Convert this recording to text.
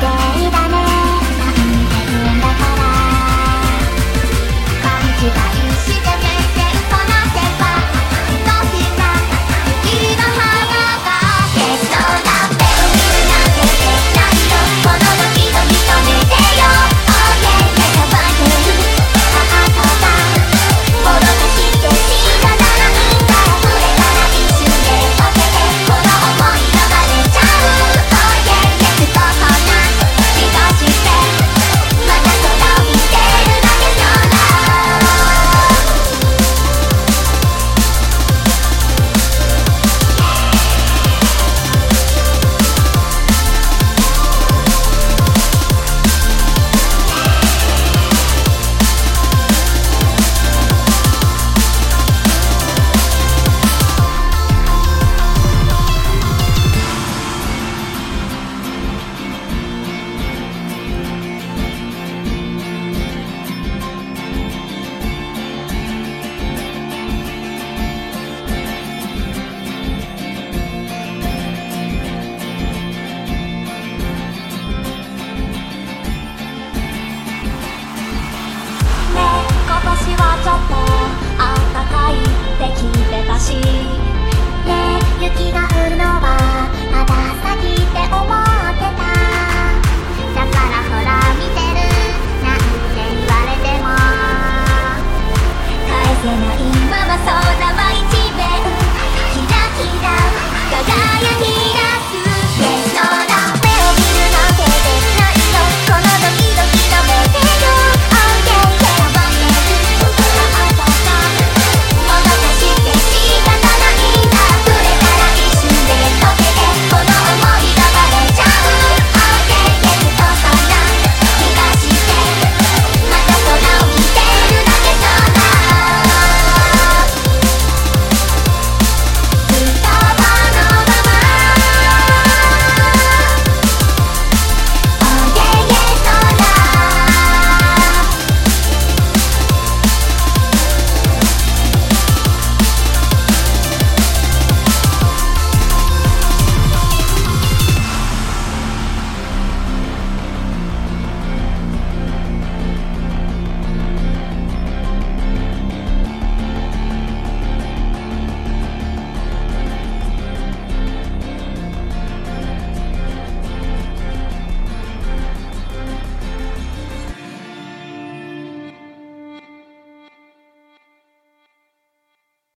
got しね雪が降るのは